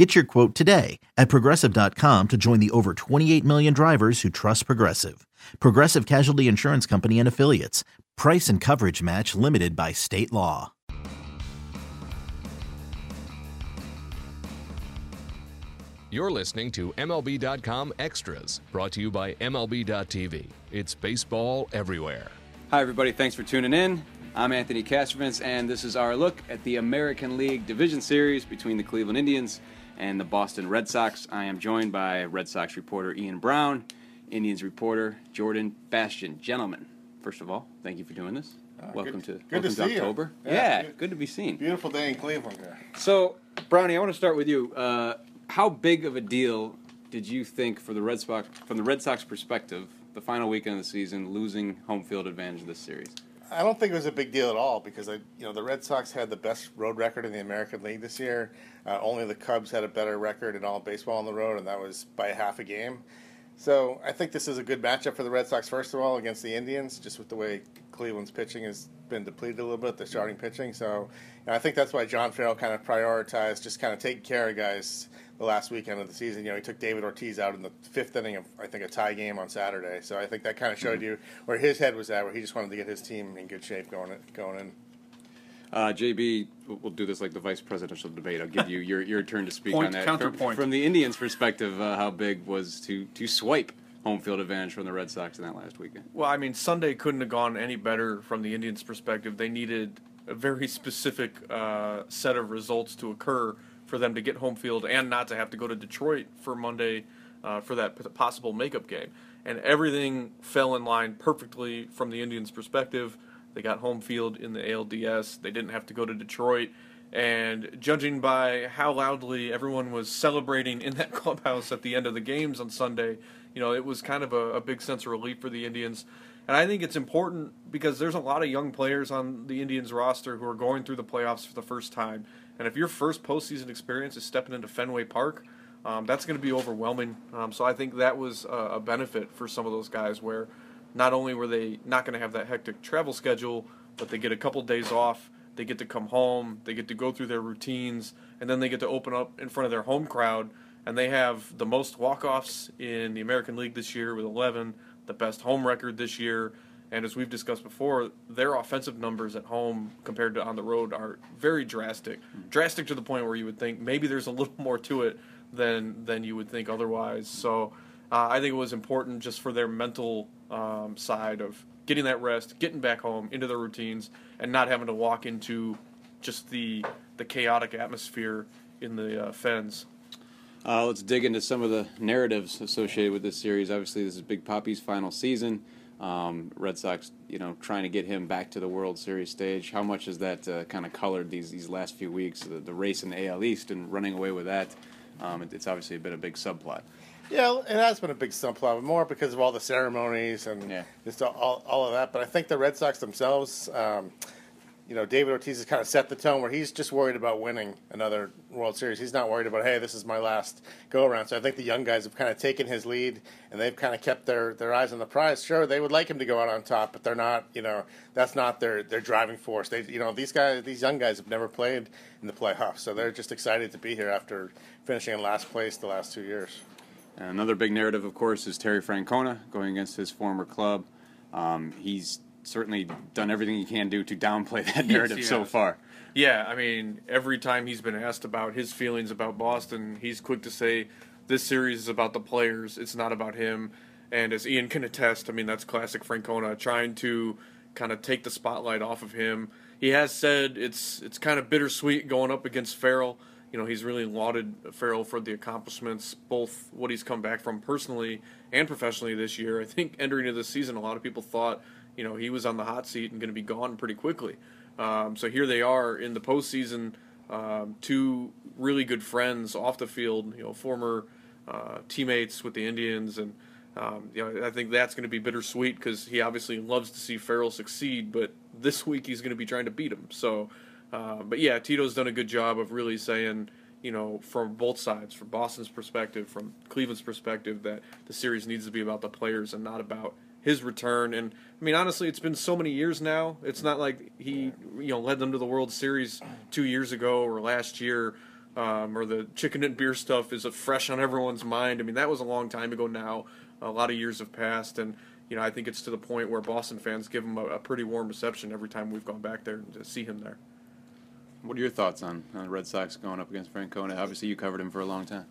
Get your quote today at progressive.com to join the over 28 million drivers who trust Progressive. Progressive Casualty Insurance Company and Affiliates. Price and coverage match limited by state law. You're listening to MLB.com Extras, brought to you by MLB.tv. It's baseball everywhere. Hi, everybody. Thanks for tuning in. I'm Anthony Castrovince, and this is our look at the American League Division Series between the Cleveland Indians and the Boston Red Sox. I am joined by Red Sox reporter Ian Brown, Indians reporter Jordan Bastian. Gentlemen, first of all, thank you for doing this. Uh, welcome good- to good to welcome see you. October. Yeah, Yeah, good- good to be seen. Beautiful day in Cleveland. So, Brownie, I want to start with you. Uh, how big of a deal did you think for the Red Sox, from the Red Sox perspective, the final weekend of the season, losing home field advantage of this series? I don't think it was a big deal at all because I, you know, the Red Sox had the best road record in the American League this year. Uh, only the Cubs had a better record in all baseball on the road, and that was by half a game. So I think this is a good matchup for the Red Sox. First of all, against the Indians, just with the way Cleveland's pitching has been depleted a little bit, the starting pitching. So I think that's why John Farrell kind of prioritized just kind of taking care of guys the last weekend of the season. You know, he took David Ortiz out in the fifth inning of I think a tie game on Saturday. So I think that kind of showed mm-hmm. you where his head was at, where he just wanted to get his team in good shape going going in. Uh, JB, we'll- do this like the vice presidential debate. I'll give you your, your turn to speak Point, on that. counterpoint. From, from the Indians' perspective, uh, how big was to, to swipe home field advantage from the Red Sox in that last weekend? Well, I mean, Sunday couldn't have gone any better from the Indians' perspective. They needed a very specific uh, set of results to occur for them to get home field and not to have to go to Detroit for Monday uh, for that possible makeup game. And everything fell in line perfectly from the Indians' perspective. They got home field in the ALDS. They didn't have to go to Detroit. And judging by how loudly everyone was celebrating in that clubhouse at the end of the games on Sunday, you know, it was kind of a, a big sense of relief for the Indians. And I think it's important because there's a lot of young players on the Indians roster who are going through the playoffs for the first time. And if your first postseason experience is stepping into Fenway Park, um, that's going to be overwhelming. Um, so I think that was a, a benefit for some of those guys where not only were they not going to have that hectic travel schedule, but they get a couple days off. They get to come home. They get to go through their routines, and then they get to open up in front of their home crowd. And they have the most walk-offs in the American League this year with 11, the best home record this year. And as we've discussed before, their offensive numbers at home compared to on the road are very drastic. Drastic to the point where you would think maybe there's a little more to it than than you would think otherwise. So uh, I think it was important just for their mental um, side of getting that rest, getting back home into their routines, and not having to walk into just the the chaotic atmosphere in the uh, fens. Uh, let's dig into some of the narratives associated with this series. Obviously, this is Big Poppy's final season. Um, Red Sox, you know, trying to get him back to the World Series stage. How much has that uh, kind of colored these these last few weeks? The, the race in the AL East and running away with that. Um, it, it's obviously been a big subplot. Yeah, it has been a big subplot, but more because of all the ceremonies and Yeah. just all, all of that. But I think the Red Sox themselves, um, you know, David Ortiz has kind of set the tone where he's just worried about winning another World Series. He's not worried about, hey, this is my last go around. So I think the young guys have kind of taken his lead and they've kind of kept their, their eyes on the prize. Sure, they would like him to go out on top, but they're not, you know, that's not their, their driving force. They, you know, these guys, these young guys have never played in the playoffs, so they're just excited to be here after finishing in last place the last two years. And another big narrative, of course, is Terry Francona going against his former club. Um, he's certainly done everything he can do to downplay that narrative he so far. Yeah, I mean, every time he's been asked about his feelings about Boston, he's quick to say, this series is about the players, it's not about him. And as Ian can attest, I mean, that's classic Francona, trying to kind of take the spotlight off of him. He has said it's it's kind of bittersweet going up against Farrell. You know, he's really lauded Farrell for the accomplishments, both what he's come back from personally and professionally this year. I think entering into this season, a lot of people thought, you know, he was on the hot seat and going to be gone pretty quickly. Um, so here they are in the postseason, um, two really good friends off the field, you know, former uh, teammates with the Indians, and Um, you know, I think that's going to be bittersweet because he obviously loves to see Farrell succeed, but this week he's going to be trying to beat him. So, uh, but yeah, Tito's done a good job of really saying, you know, from both sides, from Boston's perspective, from Cleveland's perspective, that the series needs to be about the players and not about his return. And I mean, honestly, it's been so many years now. It's not like he, you know, led them to the World Series two years ago or last year, um, or the chicken and beer stuff is fresh on everyone's mind. I mean, that was a long time ago now. A lot of years have passed, and you know, I think it's to the point where Boston fans give him a, a pretty warm reception every time we've gone back there to see him there. What are your thoughts on, on the Red Sox going up against Francona? Obviously, you covered him for a long time.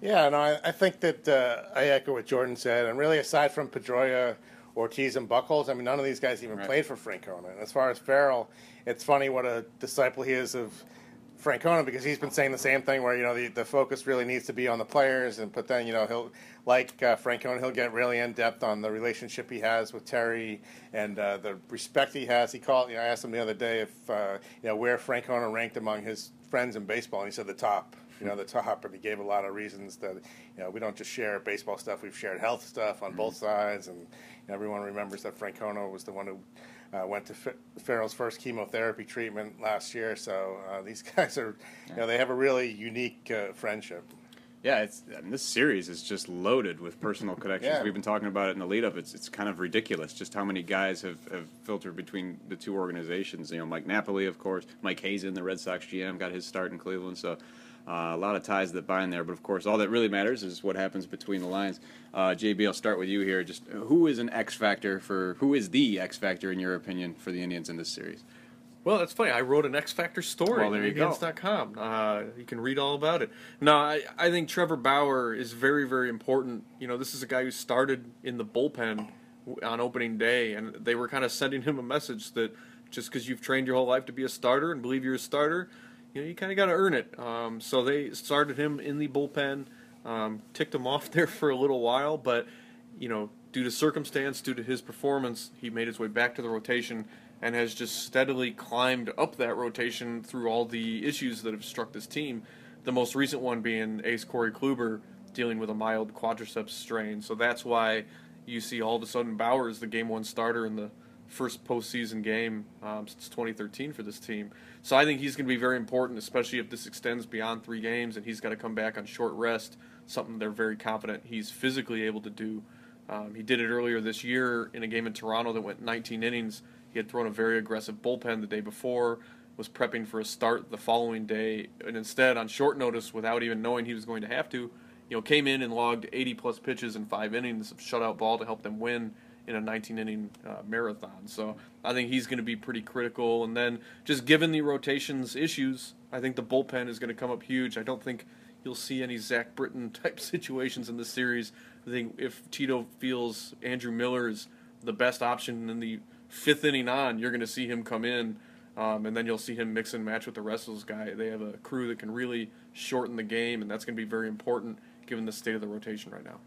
Yeah, no, I, I think that uh, I echo what Jordan said, and really, aside from Pedroia, Ortiz, and Buchholz, I mean, none of these guys even right. played for Francona. And as far as Farrell, it's funny what a disciple he is of Francona because he's been saying the same thing where you know the, the focus really needs to be on the players and but then you know he'll like uh, Francona he'll get really in depth on the relationship he has with Terry and uh, the respect he has. He called you know I asked him the other day if uh, you know where Francona ranked among his friends in baseball and he said the top you know the top and he gave a lot of reasons that you know we don't just share baseball stuff we've shared health stuff on mm-hmm. both sides and you know, everyone remembers that Francona was the one who uh, went to F- Farrell's first chemotherapy treatment last year, so uh, these guys are, you know, they have a really unique uh, friendship. Yeah, it's I mean, this series is just loaded with personal connections. Yeah. We've been talking about it in the lead up. It's it's kind of ridiculous just how many guys have, have filtered between the two organizations. You know, Mike Napoli, of course, Mike Hazen, the Red Sox GM, got his start in Cleveland. So uh, a lot of ties that bind there, but of course, all that really matters is what happens between the lines. Uh, JB, I'll start with you here. Just who is an X factor for who is the X factor in your opinion for the Indians in this series? Well, that's funny. I wrote an X Factor story well, there you Indians.com. Uh, you can read all about it. No, I, I think Trevor Bauer is very, very important. You know, this is a guy who started in the bullpen on opening day, and they were kind of sending him a message that just because you've trained your whole life to be a starter and believe you're a starter, you know, you kind of got to earn it. Um, so they started him in the bullpen, um, ticked him off there for a little while, but you know, due to circumstance, due to his performance, he made his way back to the rotation and has just steadily climbed up that rotation through all the issues that have struck this team. The most recent one being Ace Corey Kluber dealing with a mild quadriceps strain. So that's why you see all of a sudden Bauer is the game one starter in the first postseason game um, since 2013 for this team. So I think he's going to be very important, especially if this extends beyond three games and he's got to come back on short rest, something they're very confident he's physically able to do. Um, he did it earlier this year in a game in Toronto that went 19 innings. He had thrown a very aggressive bullpen the day before, was prepping for a start the following day, and instead, on short notice, without even knowing he was going to have to, you know, came in and logged 80 plus pitches in five innings of shutout ball to help them win in a 19 inning uh, marathon. So I think he's going to be pretty critical. And then just given the rotations issues, I think the bullpen is going to come up huge. I don't think you'll see any Zach Britton type situations in this series. I think if Tito feels Andrew Miller is the best option in the fifth inning on, you're going to see him come in. Um, and then you'll see him mix and match with the rest of those guys. They have a crew that can really shorten the game, and that's going to be very important given the state of the rotation right now.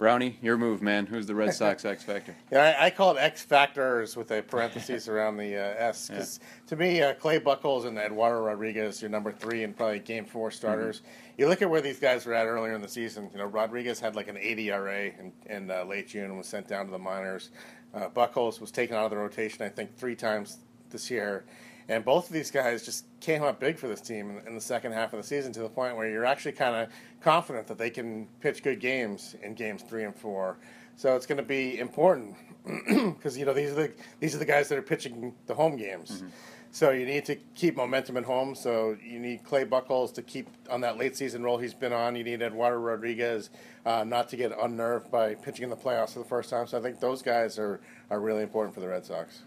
Brownie, your move, man. Who's the Red Sox X Factor? Yeah, I, I, call it X Factors with a parenthesis around the uh, S. Because yeah. to me, uh, Clay Buchholz and Eduardo Rodriguez, your number three and probably game four starters. Mm-hmm. You look at where these guys were at earlier in the season. You know, Rodriguez had like an 80 RA in, in uh, late June and was sent down to the minors. Uh, Buchholz was taken out of the rotation, I think, three times this year. And both of these guys just came up big for this team in, in the second half of the season to the point where you're actually kind of confident that they can pitch good games in games three and four. So it's going to be important because you know these are the these are the guys that are pitching the home games. Mm-hmm. So you need to keep momentum at home. So you need Clay Buchholz to keep on that late season role he's been on. You need Eduardo Rodriguez uh, not to get unnerved by pitching in the playoffs for the first time. So I think those guys are, are really important for the Red Sox.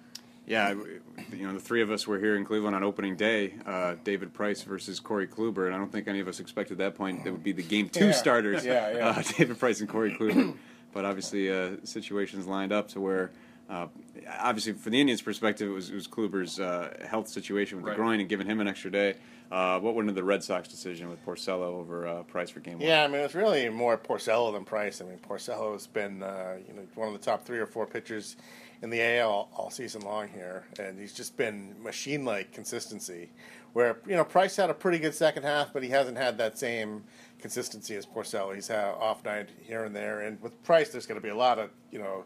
Yeah, you know, the three of us were here in Cleveland on opening day, uh, David Price versus Corey Kluber, and I don't think any of us expected that point that would be the game two yeah. starters, yeah, yeah. Uh, David Price and Corey Kluber. but obviously, uh, situations lined up to where, uh, obviously, from the Indians' perspective, it was, it was Kluber's uh, health situation with right. the groin and giving him an extra day. Uh, what went into the Red Sox decision with Porcello over Price for game one? Yeah, I mean, it was really more Porcello than Price. I mean, Porcello has been, you know, one of the top three or four pitchers in the AL all, all season long here, and he's just been machine-like consistency. Where you know Price had a pretty good second half, but he hasn't had that same consistency as Porcello. He's had off night here and there, and with Price, there's going to be a lot of you know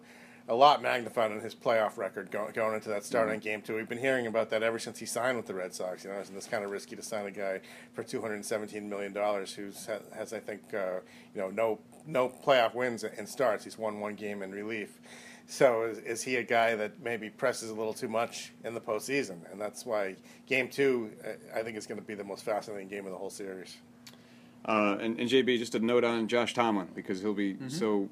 a lot magnified on his playoff record going, going into that start mm-hmm. game too. We've been hearing about that ever since he signed with the Red Sox. You know, and it's kind of risky to sign a guy for two hundred seventeen million dollars who has, has, I think uh, you know no no playoff wins and starts. He's won one game in relief. So is, is, he a guy that maybe presses a little too much in the postseason? And that's why game two, I think, is going to be the most fascinating game of the whole series. Uh, and, and, JB, just a note on Josh Tomlin because he'll be mm-hmm. so.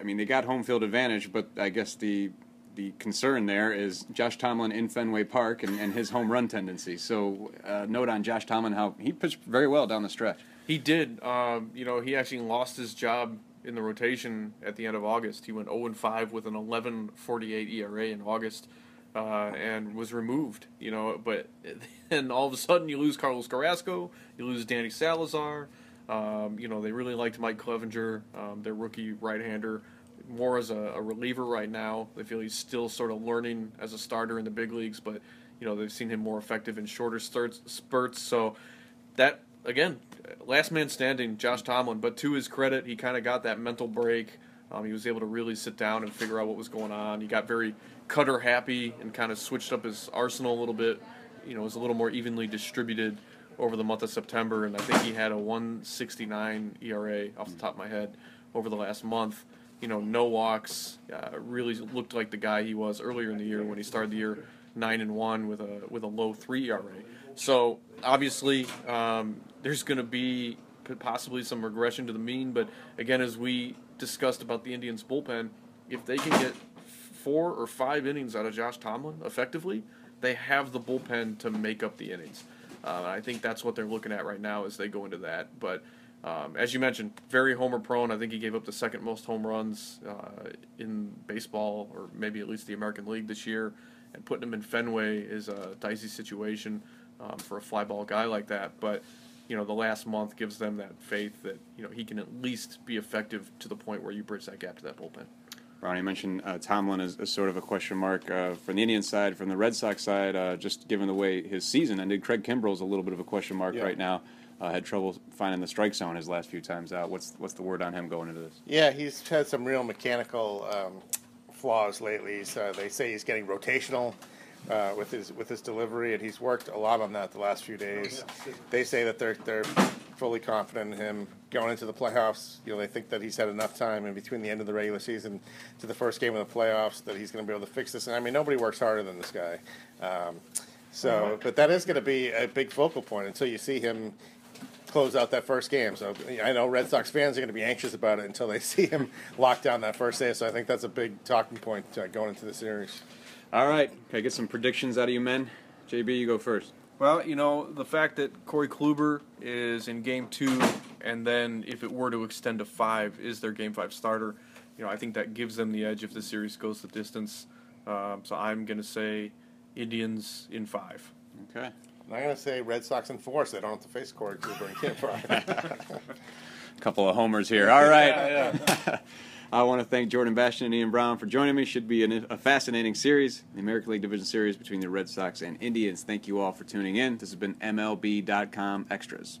I mean, they got home field advantage, but I guess the the concern there is Josh Tomlin in Fenway Park and, and his home run tendency. So, uh, note on Josh Tomlin how he pitched very well down the stretch. He did. Um, you know, he actually lost his job in the rotation at the end of August. He went 0 5 with an 11.48 ERA in August. Uh, and was removed, you know. But then all of a sudden, you lose Carlos Carrasco, you lose Danny Salazar. Um, you know, they really liked Mike Clevinger, um, their rookie right-hander, more as a, a, reliever right now. They feel he's still sort of learning as a starter in the big leagues, but you know they've seen him more effective in shorter spurts. spurts so that again, last man standing, Josh Tomlin. But to his credit, he kind of got that mental break. Um, he was able to really sit down and figure out what was going on. He got very cutter happy and kind of switched up his arsenal a little bit. You know, it was a little more evenly distributed over the month of September, and I think he had a 169 ERA off the top of my head over the last month. You know, no walks. Uh, really looked like the guy he was earlier in the year when he started the year nine and one with a with a low three ERA. So obviously, um, there's going to be possibly some regression to the mean. But again, as we discussed about the Indians bullpen, if they can get four or five innings out of Josh Tomlin effectively, they have the bullpen to make up the innings. Uh, I think that's what they're looking at right now as they go into that. But um, as you mentioned, very homer prone. I think he gave up the second most home runs uh, in baseball, or maybe at least the American League this year. And putting him in Fenway is a dicey situation um, for a fly ball guy like that. But you know, the last month gives them that faith that you know he can at least be effective to the point where you bridge that gap to that bullpen. Ronnie mentioned uh, Tomlin as, as, sort of a question mark uh, from the Indian side, from the Red Sox side, uh, just given the way his season ended. Craig Kimbrel's a little bit of a question mark yeah. right now. Uh, had trouble finding the strike zone his last few times out. What's what's the word on him going into this? Yeah, he's had some real mechanical um, flaws lately. So they say he's getting rotational uh, with his with his delivery, and he's worked a lot on that the last few days. They say that they're they're fully confident in him going into the playoffs. You know, they think that he's had enough time in between the end of the regular season to the first game of the playoffs that he's going to be able to fix this. And I mean, nobody works harder than this guy. Um, so, but that is going to be a big focal point until you see him close out that first game. So I know Red Sox fans are going to be anxious about it until they see him lock down that first day. So I think that's a big talking point uh, going into the series. All right, can I get some predictions out of you men? JB, you go first. Well, you know, the fact that Corey Kluber is in game two, and then if it were to extend to five, is their game five starter, you know, I think that gives them the edge if the series goes the distance. Um, so I'm going to say Indians in five. Okay. I'm going to say Red Sox in four, so they don't have to face Corey Kluber in game five. A couple of homers here. All right. yeah, yeah. I want to thank Jordan Bastian and Ian Brown for joining me. Should be an, a fascinating series, the American League Division Series between the Red Sox and Indians. Thank you all for tuning in. This has been MLB.com Extras.